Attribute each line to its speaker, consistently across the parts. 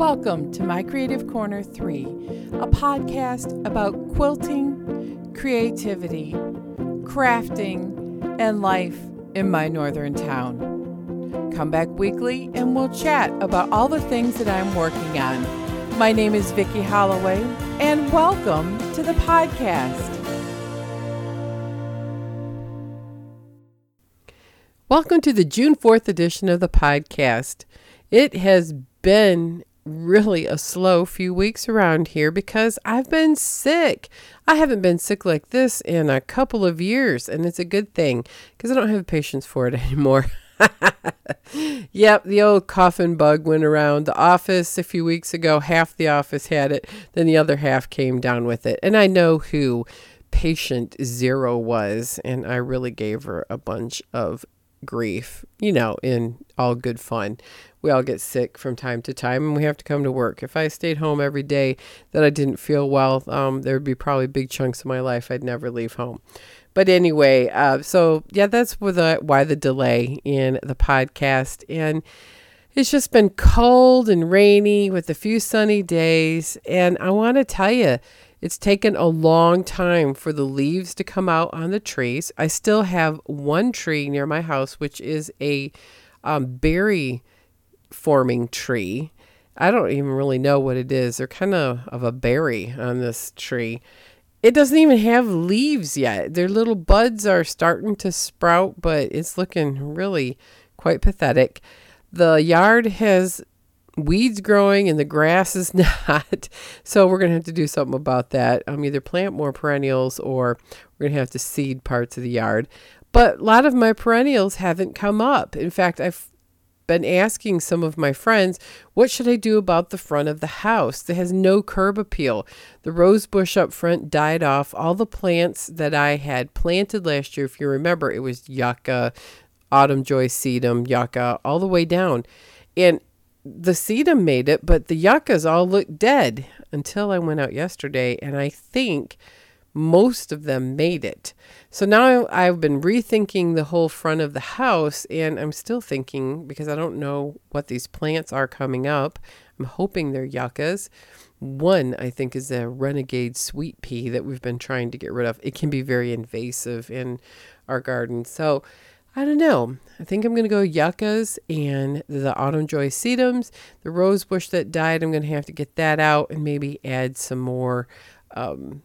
Speaker 1: Welcome to My Creative Corner 3, a podcast about quilting, creativity, crafting, and life in my northern town. Come back weekly and we'll chat about all the things that I'm working on. My name is Vicki Holloway, and welcome to the podcast. Welcome to the June 4th edition of the podcast. It has been really a slow few weeks around here because I've been sick. I haven't been sick like this in a couple of years, and it's a good thing because I don't have patience for it anymore. yep, the old coffin bug went around the office a few weeks ago. Half the office had it, then the other half came down with it. And I know who patient zero was, and I really gave her a bunch of grief, you know, in all good fun. We all get sick from time to time and we have to come to work. If I stayed home every day that I didn't feel well, um, there would be probably big chunks of my life I'd never leave home. But anyway, uh, so yeah, that's the, why the delay in the podcast. And it's just been cold and rainy with a few sunny days. And I want to tell you, it's taken a long time for the leaves to come out on the trees. I still have one tree near my house, which is a um, berry forming tree. I don't even really know what it is. They're kind of of a berry on this tree. It doesn't even have leaves yet. Their little buds are starting to sprout, but it's looking really quite pathetic. The yard has weeds growing and the grass is not. So we're going to have to do something about that. Um, either plant more perennials or we're going to have to seed parts of the yard. But a lot of my perennials haven't come up. In fact, I've been asking some of my friends, what should I do about the front of the house that has no curb appeal? The rose bush up front died off. All the plants that I had planted last year, if you remember, it was yucca, autumn joy sedum, yucca, all the way down. And the sedum made it, but the yuccas all looked dead until I went out yesterday, and I think most of them made it. So now I've been rethinking the whole front of the house, and I'm still thinking because I don't know what these plants are coming up. I'm hoping they're yuccas. One, I think, is a renegade sweet pea that we've been trying to get rid of. It can be very invasive in our garden. So I don't know. I think I'm going to go yuccas and the autumn joy sedums. The rose bush that died, I'm going to have to get that out and maybe add some more um,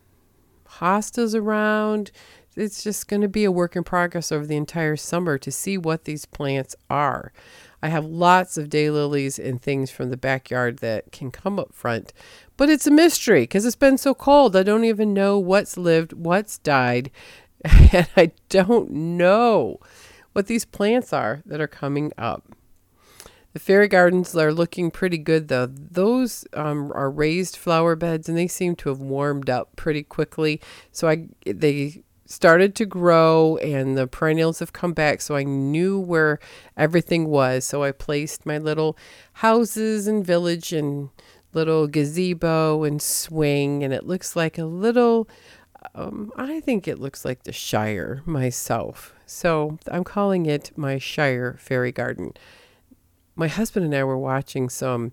Speaker 1: hostas around. It's just going to be a work in progress over the entire summer to see what these plants are. I have lots of daylilies and things from the backyard that can come up front, but it's a mystery because it's been so cold. I don't even know what's lived, what's died, and I don't know what these plants are that are coming up. The fairy gardens are looking pretty good though. Those um, are raised flower beds and they seem to have warmed up pretty quickly. So I they started to grow and the perennials have come back so I knew where everything was. So I placed my little houses and village and little gazebo and swing and it looks like a little um, I think it looks like the Shire myself. So I'm calling it my Shire Fairy Garden. My husband and I were watching some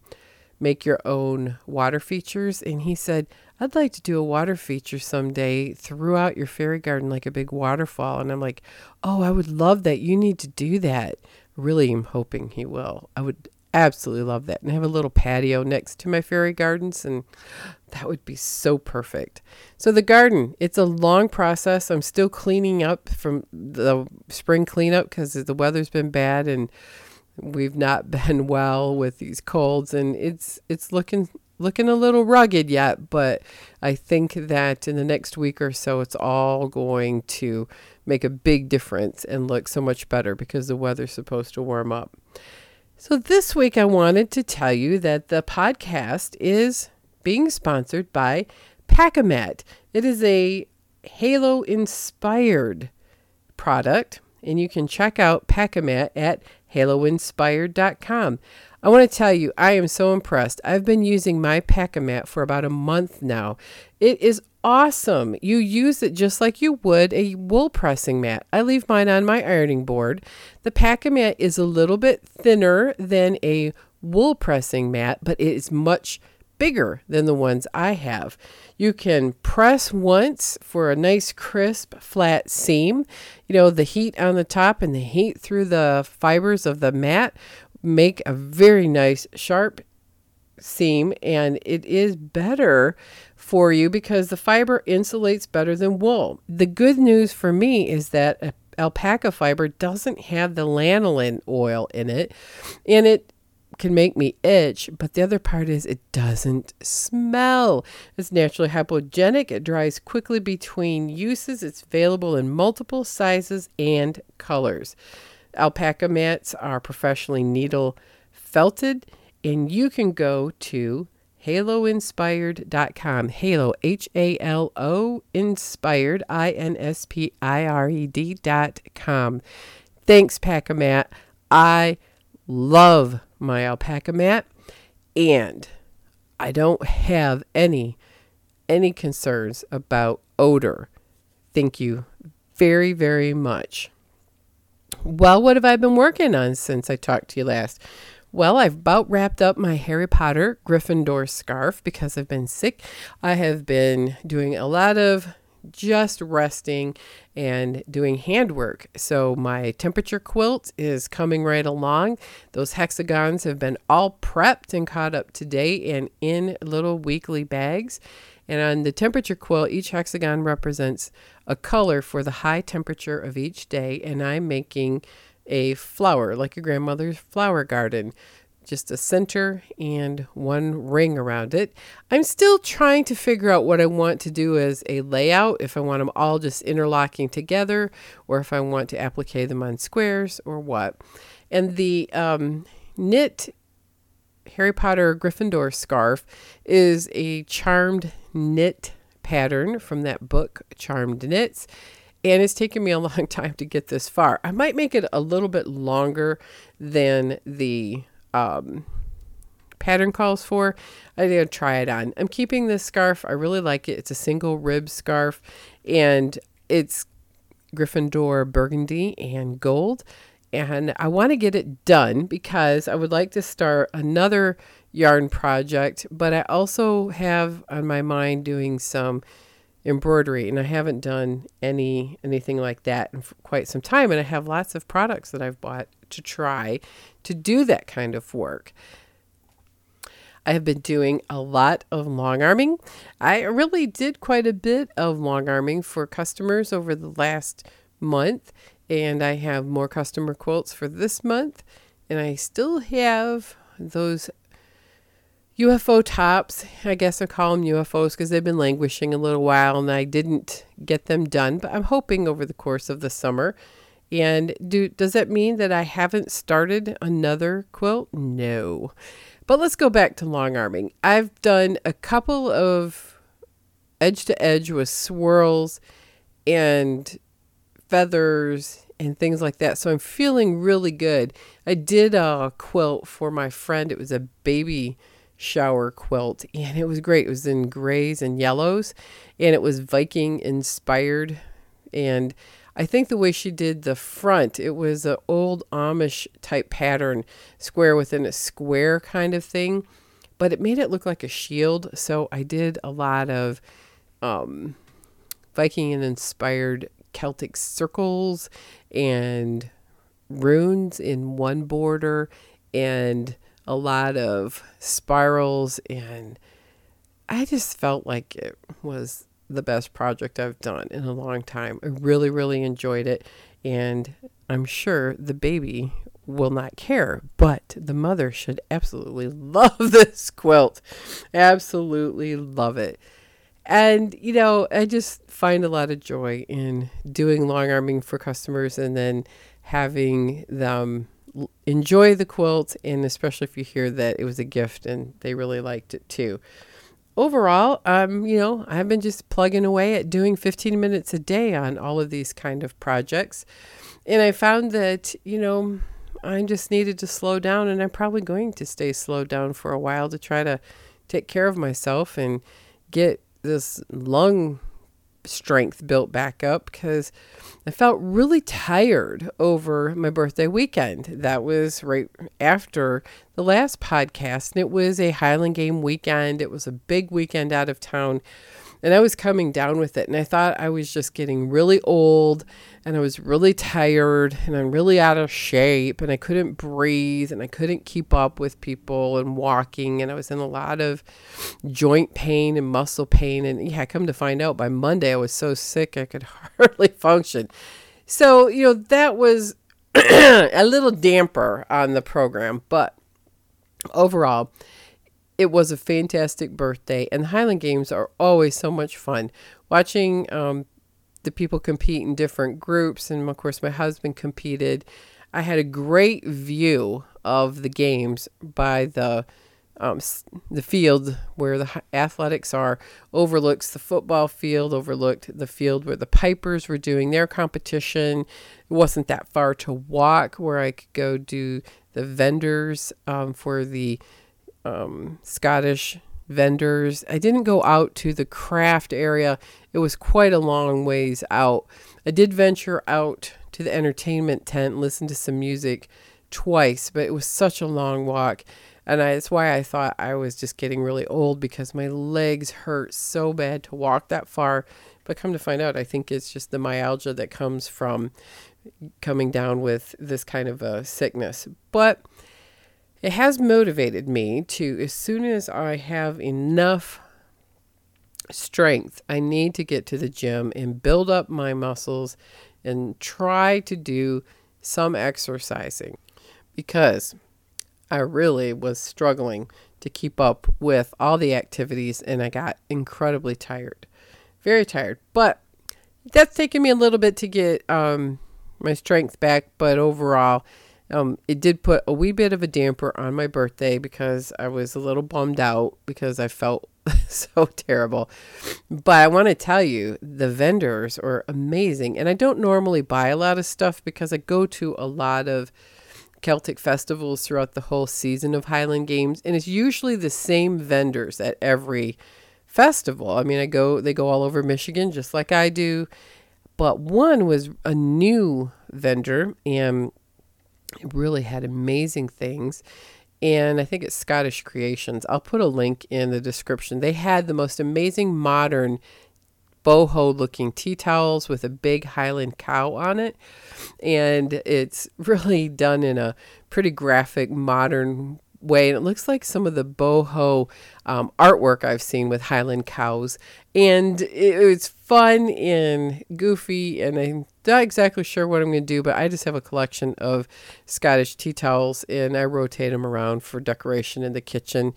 Speaker 1: make your own water features, and he said, I'd like to do a water feature someday throughout your fairy garden, like a big waterfall. And I'm like, Oh, I would love that. You need to do that. Really I'm hoping he will. I would absolutely love that. And I have a little patio next to my fairy gardens and that would be so perfect. So the garden, it's a long process. I'm still cleaning up from the spring cleanup because the weather's been bad and we've not been well with these colds and it's it's looking looking a little rugged yet, but I think that in the next week or so it's all going to make a big difference and look so much better because the weather's supposed to warm up. So this week I wanted to tell you that the podcast is being sponsored by Packamat. It is a Halo inspired product, and you can check out Packamat at haloinspired.com. I want to tell you, I am so impressed. I've been using my Packamat for about a month now. It is awesome. You use it just like you would a wool pressing mat. I leave mine on my ironing board. The Packamat is a little bit thinner than a wool pressing mat, but it is much bigger than the ones I have. You can press once for a nice crisp flat seam. You know, the heat on the top and the heat through the fibers of the mat make a very nice sharp seam and it is better for you because the fiber insulates better than wool. The good news for me is that alpaca fiber doesn't have the lanolin oil in it and it can make me itch, but the other part is it doesn't smell. It's naturally hypoallergenic. It dries quickly between uses. It's available in multiple sizes and colors. Alpaca mats are professionally needle felted, and you can go to haloinspired.com. Halo, H A L O, inspired, I N S P I R E D.com. Thanks, Packamat. I love my alpaca mat and I don't have any any concerns about odor. Thank you very very much. Well, what have I been working on since I talked to you last? Well, I've about wrapped up my Harry Potter Gryffindor scarf because I've been sick. I have been doing a lot of just resting and doing handwork. So my temperature quilt is coming right along. Those hexagons have been all prepped and caught up to date and in little weekly bags. And on the temperature quilt, each hexagon represents a color for the high temperature of each day. And I'm making a flower, like your grandmother's flower garden just a center and one ring around it. I'm still trying to figure out what I want to do as a layout, if I want them all just interlocking together, or if I want to applique them on squares, or what. And the um, knit Harry Potter Gryffindor scarf is a charmed knit pattern from that book, Charmed Knits. And it's taken me a long time to get this far. I might make it a little bit longer than the um, pattern calls for. I'm to try it on. I'm keeping this scarf. I really like it. It's a single rib scarf and it's Gryffindor burgundy and gold. And I want to get it done because I would like to start another yarn project, but I also have on my mind doing some embroidery and I haven't done any anything like that in quite some time and I have lots of products that I've bought to try to do that kind of work. I have been doing a lot of long arming. I really did quite a bit of long arming for customers over the last month, and I have more customer quotes for this month. And I still have those UFO tops. I guess I call them UFOs because they've been languishing a little while and I didn't get them done, but I'm hoping over the course of the summer and do does that mean that I haven't started another quilt? No. But let's go back to long arming. I've done a couple of edge to edge with swirls and feathers and things like that. So I'm feeling really good. I did a quilt for my friend. It was a baby shower quilt and it was great. It was in grays and yellows and it was Viking inspired and I think the way she did the front, it was an old Amish type pattern, square within a square kind of thing, but it made it look like a shield. So I did a lot of um, Viking and inspired Celtic circles and runes in one border and a lot of spirals and I just felt like it was the best project I've done in a long time. I really, really enjoyed it. And I'm sure the baby will not care, but the mother should absolutely love this quilt. Absolutely love it. And, you know, I just find a lot of joy in doing long arming for customers and then having them enjoy the quilt. And especially if you hear that it was a gift and they really liked it too overall, um, you know, I've been just plugging away at doing 15 minutes a day on all of these kind of projects. And I found that, you know, I just needed to slow down, and I'm probably going to stay slowed down for a while to try to take care of myself and get this lung strength built back up because I felt really tired over my birthday weekend. That was right after the last podcast, and it was a Highland Game weekend. It was a big weekend out of town, and I was coming down with it, and I thought I was just getting really old and I was really tired and I'm really out of shape and I couldn't breathe and I couldn't keep up with people and walking and I was in a lot of joint pain and muscle pain and yeah, come to find out by Monday I was so sick I could hardly function. So, you know, that was a little damper on the program, but overall it was a fantastic birthday and the Highland Games are always so much fun. Watching um, the people compete in different groups. And of course, my husband competed. I had a great view of the games by the um, the field where the athletics are overlooks the football field, overlooked the field where the Pipers were doing their competition. It wasn't that far to walk where I could go do the vendors um, for the um, Scottish vendors. I didn't go out to the craft area. It was quite a long ways out. I did venture out to the entertainment tent, listen to some music twice, but it was such a long walk. And I, that's why I thought I was just getting really old because my legs hurt so bad to walk that far. But come to find out, I think it's just the myalgia that comes from coming down with this kind of a sickness. But it has motivated me to, as soon as I have enough strength, I need to get to the gym and build up my muscles and try to do some exercising because I really was struggling to keep up with all the activities and I got incredibly tired. Very tired. But that's taken me a little bit to get um, my strength back, but overall, um, it did put a wee bit of a damper on my birthday because I was a little bummed out because I felt so terrible. But I want to tell you, the vendors are amazing. And I don't normally buy a lot of stuff because I go to a lot of Celtic festivals throughout the whole season of Highland Games. And it's usually the same vendors at every festival. I mean, I go, they go all over Michigan just like I do. But one was a new vendor and really had amazing things. And I think it's Scottish Creations. I'll put a link in the description. They had the most amazing modern boho looking tea towels with a big Highland cow on it. And it's really done in a pretty graphic, modern way. And it looks like some of the boho um, artwork I've seen with Highland cows. And it, it's fun and goofy. And I'm not exactly sure what I'm going to do, but I just have a collection of Scottish tea towels and I rotate them around for decoration in the kitchen.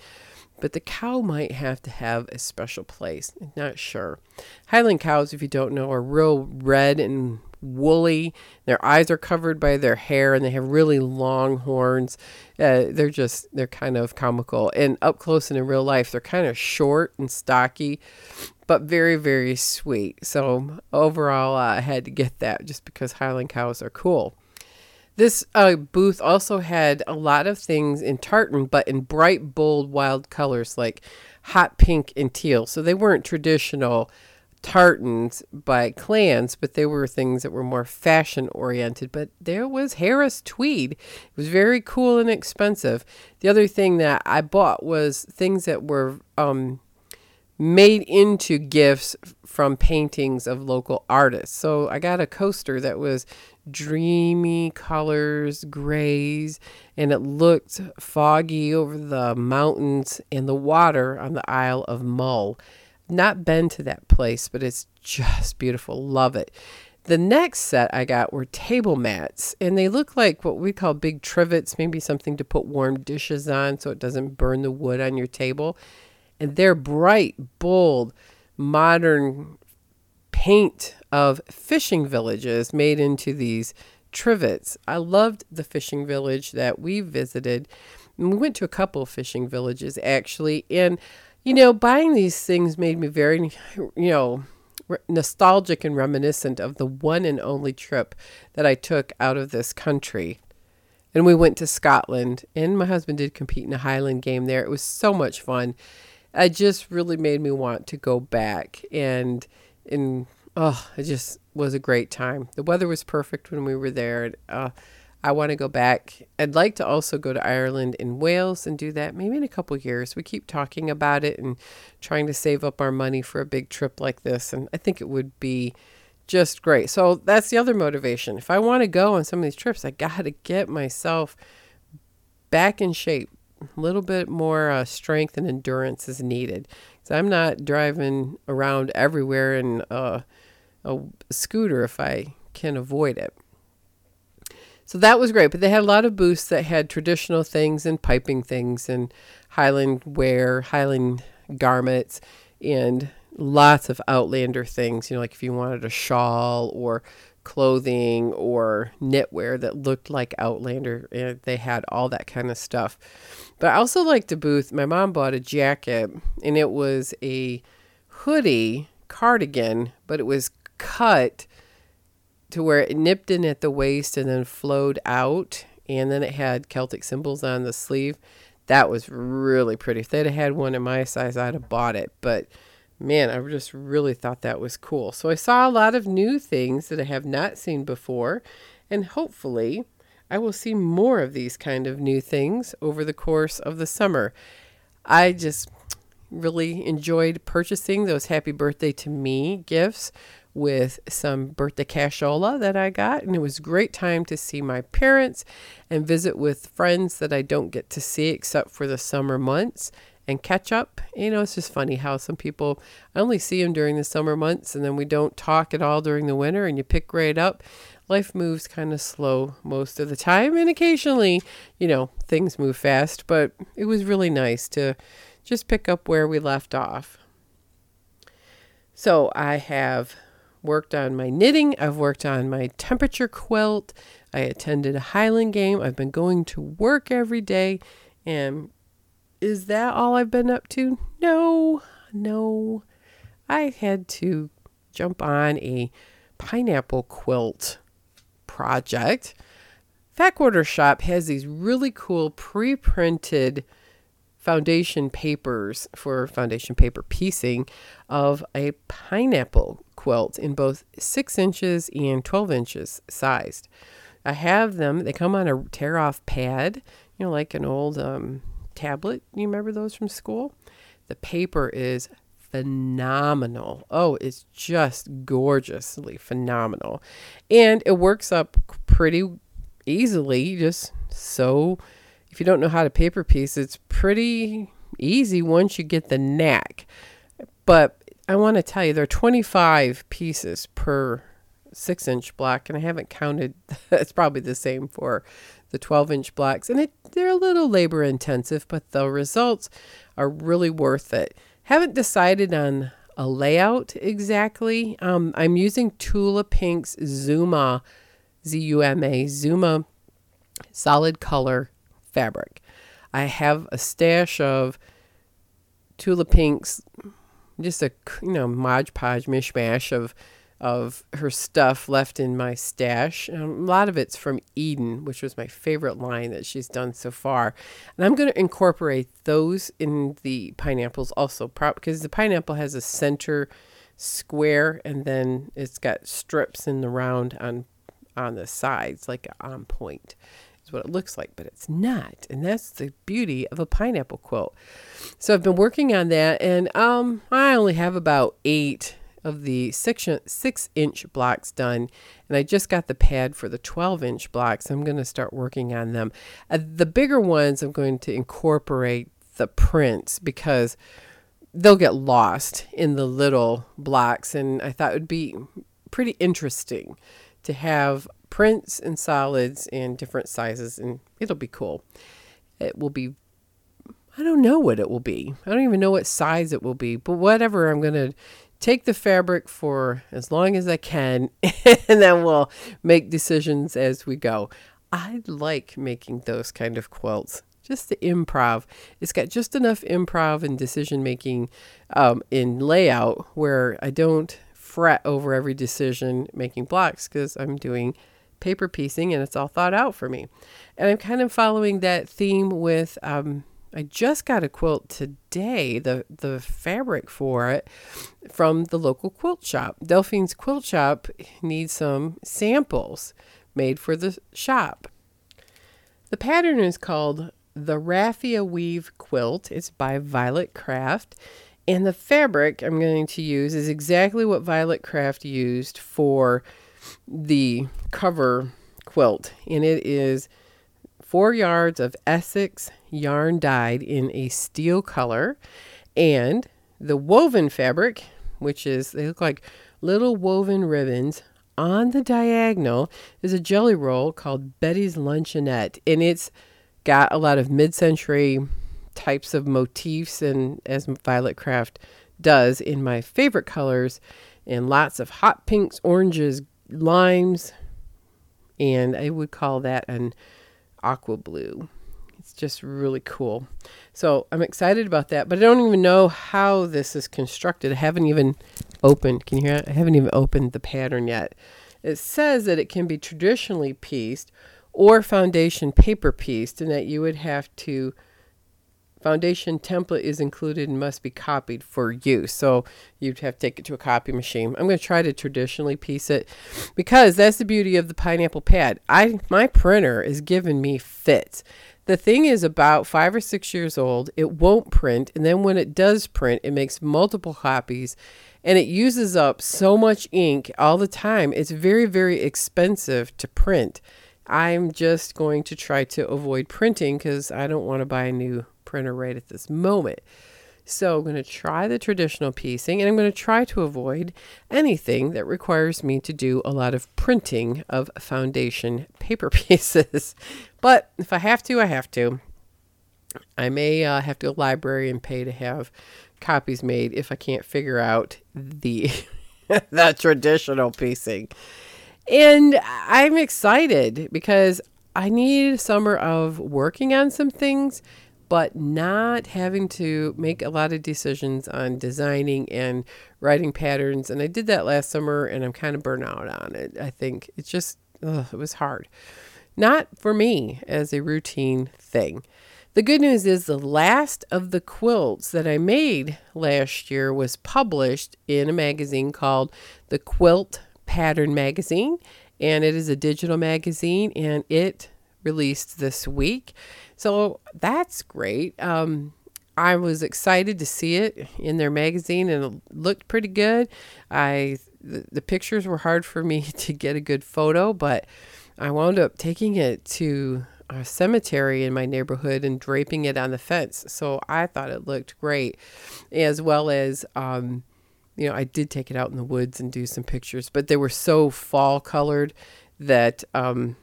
Speaker 1: But the cow might have to have a special place. Not sure. Highland cows, if you don't know, are real red and woolly. Their eyes are covered by their hair and they have really long horns. Uh, they're just, they're kind of comical. And up close and in real life, they're kind of short and stocky, but very, very sweet. So overall, uh, I had to get that just because Highland cows are cool. This uh, booth also had a lot of things in tartan, but in bright, bold, wild colors like hot pink and teal. So they weren't traditional tartans by clans, but they were things that were more fashion oriented. But there was Harris tweed. It was very cool and expensive. The other thing that I bought was things that were um, made into gifts from paintings of local artists. So I got a coaster that was dreamy colors, grays, and it looked foggy over the mountains and the water on the Isle of Mull. Not been to that place, but it's just beautiful. Love it. The next set I got were table mats, and they look like what we call big trivets, maybe something to put warm dishes on so it doesn't burn the wood on your table. And they're bright, bold, modern paint of fishing villages made into these trivets. I loved the fishing village that we visited. And we went to a couple fishing villages actually, and you know, buying these things made me very, you know, nostalgic and reminiscent of the one and only trip that I took out of this country. And we went to Scotland, and my husband did compete in a Highland game there. It was so much fun. It just really made me want to go back and and oh, it just was a great time. The weather was perfect when we were there. Uh, I want to go back. I'd like to also go to Ireland and Wales and do that maybe in a couple years. We keep talking about it and trying to save up our money for a big trip like this. And I think it would be just great. So that's the other motivation. If I want to go on some of these trips, I got to get myself back in shape. A little bit more uh, strength and endurance is needed. So I'm not driving around everywhere in uh, a scooter if I can avoid it. So that was great. But they had a lot of booths that had traditional things and piping things and Highland wear, Highland garments, and lots of Outlander things. You know, like if you wanted a shawl or clothing or knitwear that looked like Outlander, eh, they had all that kind of stuff. But I also liked the booth. My mom bought a jacket, and it was a hoodie cardigan, but it was cut to where it nipped in at the waist and then flowed out. And then it had Celtic symbols on the sleeve. That was really pretty. If they'd have had one in my size, I'd have bought it. But man, I just really thought that was cool. So I saw a lot of new things that I have not seen before. And hopefully, I will see more of these kind of new things over the course of the summer. I just really enjoyed purchasing those happy birthday to me gifts with some Bertha cashola that I got. And it was a great time to see my parents and visit with friends that I don't get to see except for the summer months and catch up. You know, it's just funny how some people, I only see them during the summer months and then we don't talk at all during the winter and you pick right up. Life moves kind of slow most of the time and occasionally, you know, things move fast, but it was really nice to just pick up where we left off. So I have worked on my knitting. I've worked on my temperature quilt. I attended a Highland game. I've been going to work every day. And is that all I've been up to? No, no. I had to jump on a pineapple quilt project. Fat Quarter Shop has these really cool pre printed foundation papers for foundation paper piecing of a pineapple quilt in both 6 inches and 12 inches sized. I have them, they come on a tear off pad, you know, like an old um, tablet. You remember those from school? The paper is phenomenal. Oh, it's just gorgeously phenomenal. And it works up pretty easily. Just so, if you don't know how to paper piece, it's pretty easy once you get the knack. But I want to tell you, there are 25 pieces per six inch block, and I haven't counted. it's probably the same for the 12 inch blocks, and it, they're a little labor intensive, but the results are really worth it. Haven't decided on a layout exactly. Um, I'm using Tula Pink's Zuma, Z U M A, Zuma solid color fabric. I have a stash of Tula Pink's just a you know modge podge mishmash of of her stuff left in my stash. Um, a lot of it's from Eden, which was my favorite line that she's done so far. And I'm going to incorporate those in the pineapples also, because the pineapple has a center square and then it's got strips in the round on on the sides, like on point what it looks like, but it's not. And that's the beauty of a pineapple quilt. So I've been working on that, and um, I only have about eight of the six, six inch blocks done, and I just got the pad for the 12 inch blocks. I'm going to start working on them. Uh, the bigger ones, I'm going to incorporate the prints because they'll get lost in the little blocks, and I thought it would be pretty interesting to have prints and solids in different sizes, and it'll be cool. It will be, I don't know what it will be. I don't even know what size it will be, but whatever, I'm going to take the fabric for as long as I can, and then we'll make decisions as we go. I like making those kind of quilts. Just the improv. It's got just enough improv and decision making um, in layout where I don't fret over every decision making blocks because I'm doing paper piecing and it's all thought out for me. And I'm kind of following that theme with um, I just got a quilt today, the the fabric for it from the local quilt shop. Delphine's Quilt Shop needs some samples made for the shop. The pattern is called the Raffia Weave Quilt. It's by Violet Craft. And the fabric I'm going to use is exactly what Violet Craft used for the cover quilt. And it is four yards of Essex yarn dyed in a steel color. And the woven fabric, which is, they look like little woven ribbons on the diagonal, is a jelly roll called Betty's Luncheonette. And it's got a lot of mid century types of motifs, and as Violet Craft does in my favorite colors, and lots of hot pinks, oranges, limes, and I would call that an aqua blue. It's just really cool. So I'm excited about that, but I don't even know how this is constructed. I haven't even opened. Can you hear? I haven't even opened the pattern yet. It says that it can be traditionally pieced or foundation paper pieced, and that you would have to foundation template is included and must be copied for use. So you'd have to take it to a copy machine. I'm going to try to traditionally piece it because that's the beauty of the pineapple pad. I my printer is giving me fits. The thing is about five or six years old. It won't print, and then when it does print, it makes multiple copies, and it uses up so much ink all the time. It's very very expensive to print. I'm just going to try to avoid printing because I don't want to buy a new printer right at this moment. So I'm going to try the traditional piecing and I'm going to try to avoid anything that requires me to do a lot of printing of foundation paper pieces. but if I have to, I have to. I may uh, have to go to library and pay to have copies made if I can't figure out the the traditional piecing. And I'm excited because I need a summer of working on some things but not having to make a lot of decisions on designing and writing patterns. And I did that last summer and I'm kind of burnt out on it. I think it's just, ugh, it was hard. Not for me as a routine thing. The good news is the last of the quilts that I made last year was published in a magazine called the Quilt Pattern Magazine. And it is a digital magazine and it released this week. So that's great. Um, I was excited to see it in their magazine and it looked pretty good. I the, the pictures were hard for me to get a good photo, but I wound up taking it to a cemetery in my neighborhood and draping it on the fence. So I thought it looked great, as well as, um, you know, I did take it out in the woods and do some pictures, but they were so fall colored that um,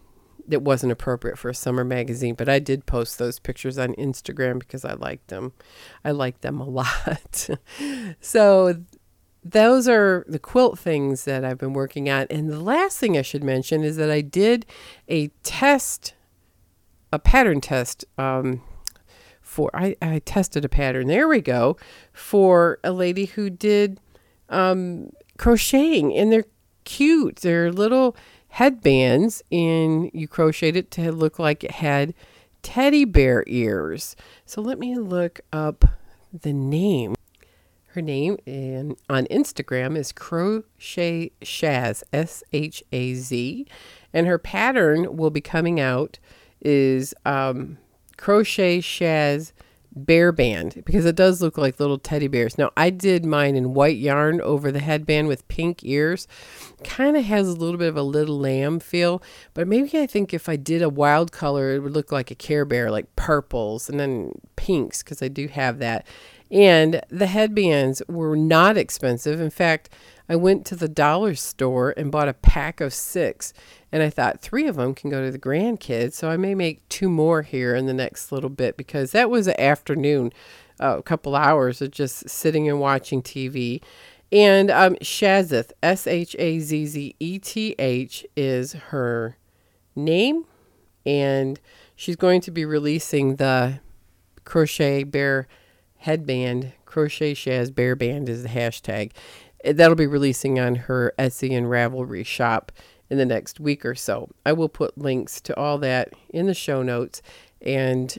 Speaker 1: it wasn't appropriate for a summer magazine, but I did post those pictures on Instagram because I liked them. I liked them a lot. so those are the quilt things that I've been working on. And the last thing I should mention is that I did a test, a pattern test. Um, for I, I tested a pattern. There we go for a lady who did um, crocheting, and they're cute. They're little headbands and you crocheted it to look like it had teddy bear ears. So let me look up the name. Her name in, on Instagram is Crochet Shaz, S H A Z, and her pattern will be coming out is um, Crochet Shaz bear band because it does look like little teddy bears. Now, I did mine in white yarn over the headband with pink ears. Kind of has a little bit of a little lamb feel, but maybe I think if I did a wild color, it would look like a Care Bear, like purples and then pinks because I do have that. And the headbands were not expensive. In fact, I went to the dollar store and bought a pack of six. And I thought three of them can go to the grandkids. So I may make two more here in the next little bit because that was an afternoon, uh, a couple hours of just sitting and watching TV. And um, Shazeth, S H A Z Z E T H, is her name. And she's going to be releasing the Crochet Bear headband. Crochet Shaz Bear Band is the hashtag that'll be releasing on her Etsy and Ravelry shop in the next week or so. I will put links to all that in the show notes and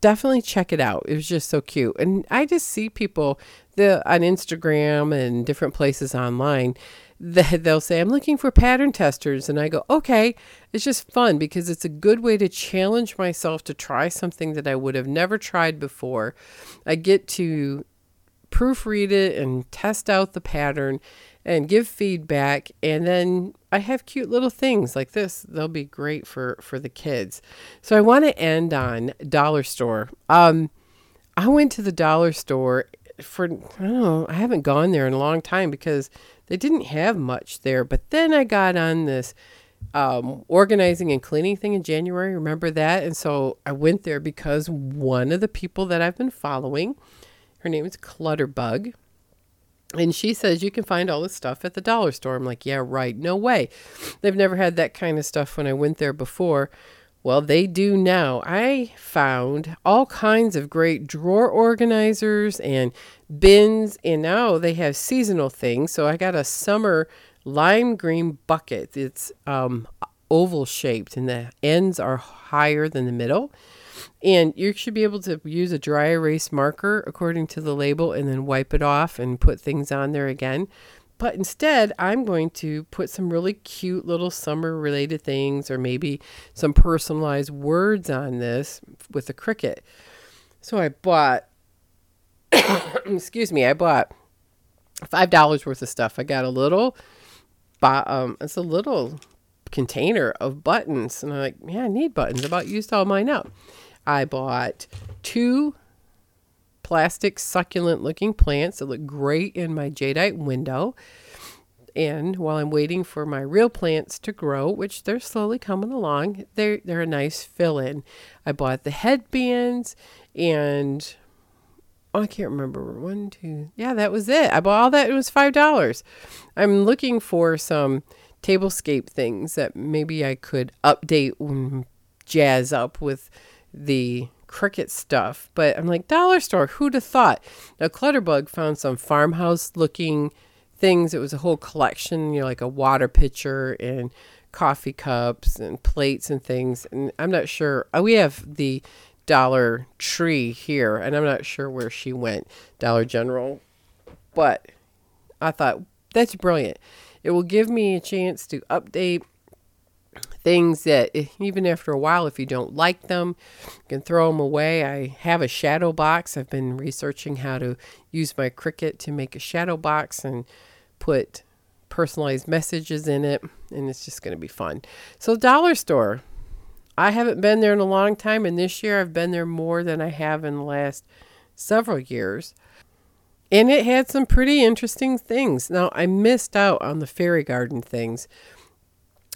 Speaker 1: definitely check it out. It was just so cute. And I just see people the on Instagram and different places online that they'll say, I'm looking for pattern testers. And I go, okay, it's just fun because it's a good way to challenge myself to try something that I would have never tried before. I get to proofread it and test out the pattern and give feedback and then i have cute little things like this they'll be great for for the kids so i want to end on dollar store um i went to the dollar store for i don't know i haven't gone there in a long time because they didn't have much there. But then I got on this um, organizing and cleaning thing in January. Remember that? And so I went there because one of the people that I've been following, her name is Clutterbug. And she says you can find all this stuff at the dollar store. I'm like, yeah, right. No way. They've never had that kind of stuff when I went there before. Well, they do now. I found all kinds of great drawer organizers and bins, and now they have seasonal things. So I got a summer lime green bucket. It's um, oval shaped, and the ends are higher than the middle. And you should be able to use a dry erase marker according to the label and then wipe it off and put things on there again. But instead, I'm going to put some really cute little summer related things or maybe some personalized words on this with a Cricut. So I bought, excuse me, I bought $5 worth of stuff. I got a little, um, it's a little container of buttons. And I'm like, yeah, I need buttons. I about used all mine up. I bought two plastic succulent looking plants that look great in my jadeite window. And while I'm waiting for my real plants to grow, which they're slowly coming along, they're, they're a nice fill in. I bought the headbands and oh, I can't remember. One, two. Yeah, that was it. I bought all that. It was $5. I'm looking for some tablescape things that maybe I could update and jazz up with the Cricut stuff. But I'm like, dollar store, who'd have thought? Now, Clutterbug found some farmhouse looking things. It was a whole collection, you know, like a water pitcher and coffee cups and plates and things. And I'm not sure. Uh, we have the Dollar Tree here, and I'm not sure where she went, Dollar General. But I thought, that's brilliant. It will give me a chance to update things that eh, even after a while if you don't like them you can throw them away. I have a shadow box. I've been researching how to use my cricut to make a shadow box and put personalized messages in it and it's just going to be fun. So dollar store. I haven't been there in a long time and this year i've been there more than i have in the last several years. And it had some pretty interesting things. Now i missed out on the fairy garden things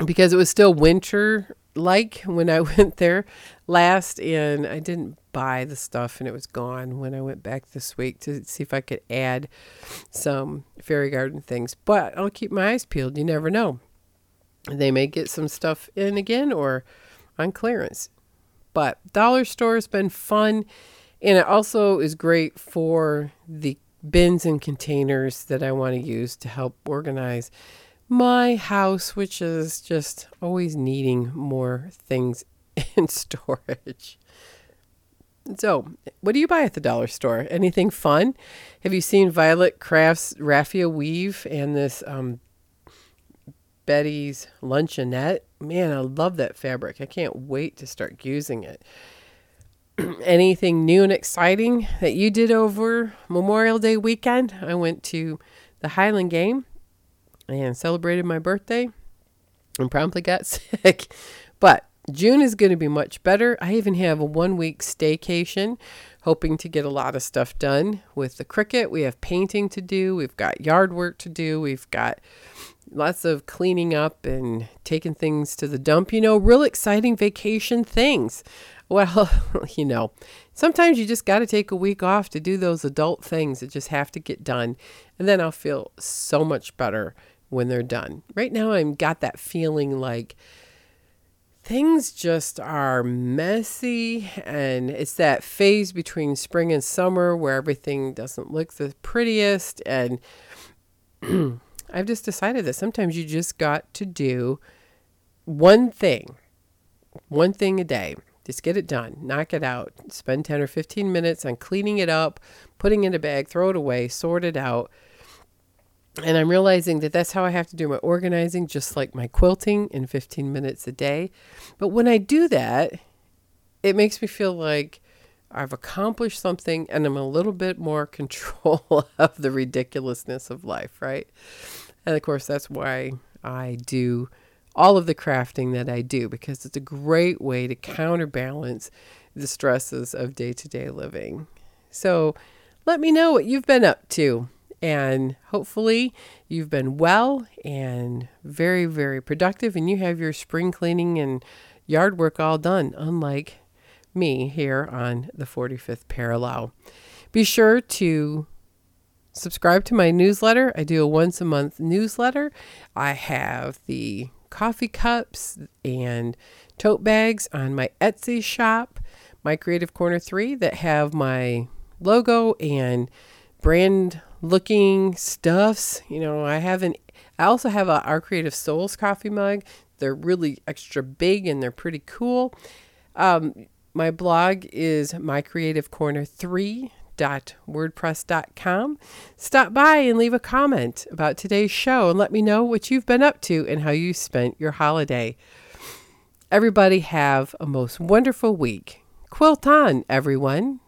Speaker 1: because it was still winter like when I went there last and I didn't buy the stuff and it was gone when I went back this week to see if I could add some fairy garden things. But I'll keep my eyes peeled. You never know. They may get some stuff in again or on clearance. But dollar store has been fun and it also is great for the bins and containers that I want to use to help organize my house, which is just always needing more things in storage. So, what do you buy at the dollar store? Anything fun? Have you seen Violet Crafts raffia weave and this um, Betty's luncheonette? Man, I love that fabric. I can't wait to start using it. Anything new and exciting that you did over Memorial Day weekend? I went to the Highland Game and celebrated my birthday and promptly got sick. But June is going to be much better. I even have a one week staycation, hoping to get a lot of stuff done with the Cricut. We have painting to do, we've got yard work to do, we've got lots of cleaning up and taking things to the dump. You know, real exciting vacation things. Well, you know, sometimes you just got to take a week off to do those adult things that just have to get done. And then I'll feel so much better when they're done. Right now, I've got that feeling like things just are messy and it's that phase between spring and summer where everything doesn't look the prettiest and I've just decided that sometimes you just got to do one thing one thing a day Just get it done, knock it out. Spend 10 or 15 minutes on cleaning it up, putting in a bag, throw it away, sort it out. And I'm realizing that that's how I have to do my organizing, just like my quilting in 15 minutes a day. But when I do that, it makes me feel like I've accomplished something and I'm a little bit more control of the ridiculousness of life, right? And of course, that's why I do all of the crafting that I do because it's a great way to counterbalance the stresses of day to day living. So let me know what you've been up to. And hopefully, you've been well and very, very productive, and you have your spring cleaning and yard work all done, unlike me here on the 45th parallel. Be sure to subscribe to my newsletter. I do a once a month newsletter. I have the coffee cups and tote bags on my Etsy shop, my Creative Corner 3, that have my logo and brand looking stuffs. You know, I have an I also have a Our Creative Souls coffee mug. They're really extra big and they're pretty cool. Um, my blog is my creative corner 3 wordpress.com. Stop by and leave a comment about today's show and let me know what you've been up to and how you spent your holiday. Everybody have a most wonderful week. Quilt on, everyone.